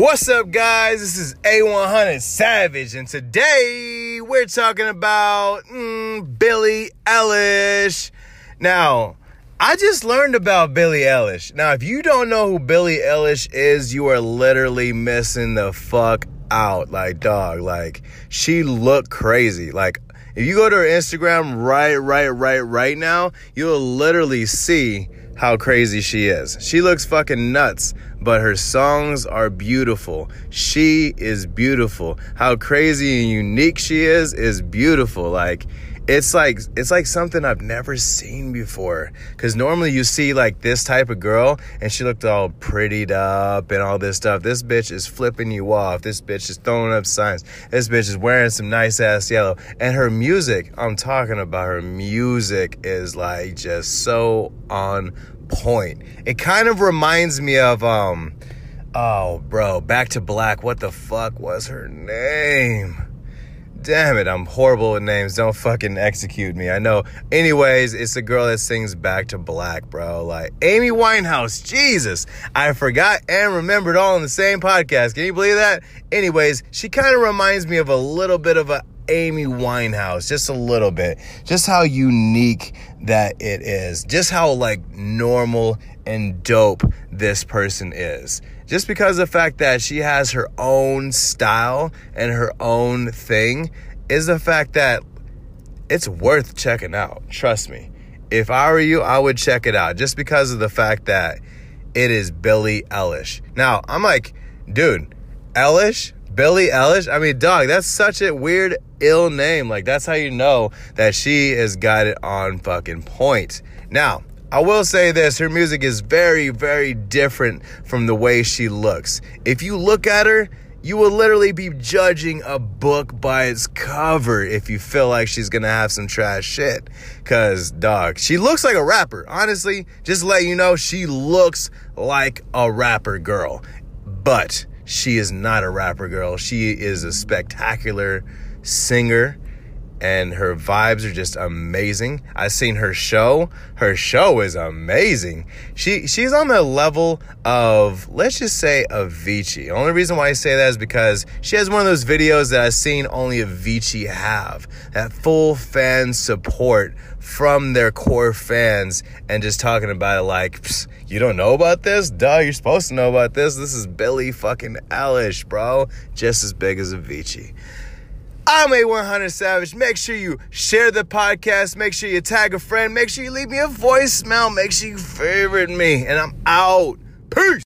What's up, guys? This is A100 Savage, and today we're talking about mm, Billie Eilish. Now, I just learned about Billie Eilish. Now, if you don't know who Billie Eilish is, you are literally missing the fuck out. Like, dog, like, she looked crazy. Like, if you go to her Instagram right, right, right, right now, you'll literally see how crazy she is. She looks fucking nuts, but her songs are beautiful. She is beautiful. How crazy and unique she is is beautiful. Like it's like it's like something I've never seen before. Cause normally you see like this type of girl and she looked all prettied up and all this stuff. This bitch is flipping you off. This bitch is throwing up signs. This bitch is wearing some nice ass yellow. And her music, I'm talking about her music is like just so on point. It kind of reminds me of um oh bro, Back to Black. What the fuck was her name? Damn it, I'm horrible with names. Don't fucking execute me. I know. Anyways, it's the girl that sings Back to Black, bro. Like Amy Winehouse. Jesus. I forgot and remembered all in the same podcast. Can you believe that? Anyways, she kind of reminds me of a little bit of a Amy Winehouse, just a little bit. Just how unique that it is. Just how like normal and dope this person is. Just because the fact that she has her own style and her own thing is the fact that it's worth checking out. Trust me. If I were you, I would check it out just because of the fact that it is Billie Eilish. Now, I'm like, dude, Eilish? Billie Eilish? I mean, dog, that's such a weird, ill name. Like, that's how you know that she has got it on fucking point. Now, I will say this her music is very, very different from the way she looks. If you look at her, you will literally be judging a book by its cover if you feel like she's gonna have some trash shit. Cause, dog, she looks like a rapper. Honestly, just let you know, she looks like a rapper girl. But she is not a rapper girl. She is a spectacular singer and her vibes are just amazing. I've seen her show. Her show is amazing. She she's on the level of let's just say Avicii. The only reason why I say that is because she has one of those videos that I've seen only Avicii have. That full fan support from their core fans and just talking about it like you don't know about this? Duh, you're supposed to know about this. This is Billie fucking Eilish, bro. Just as big as Avicii. I'm A100 Savage. Make sure you share the podcast. Make sure you tag a friend. Make sure you leave me a voicemail. Make sure you favorite me. And I'm out. Peace.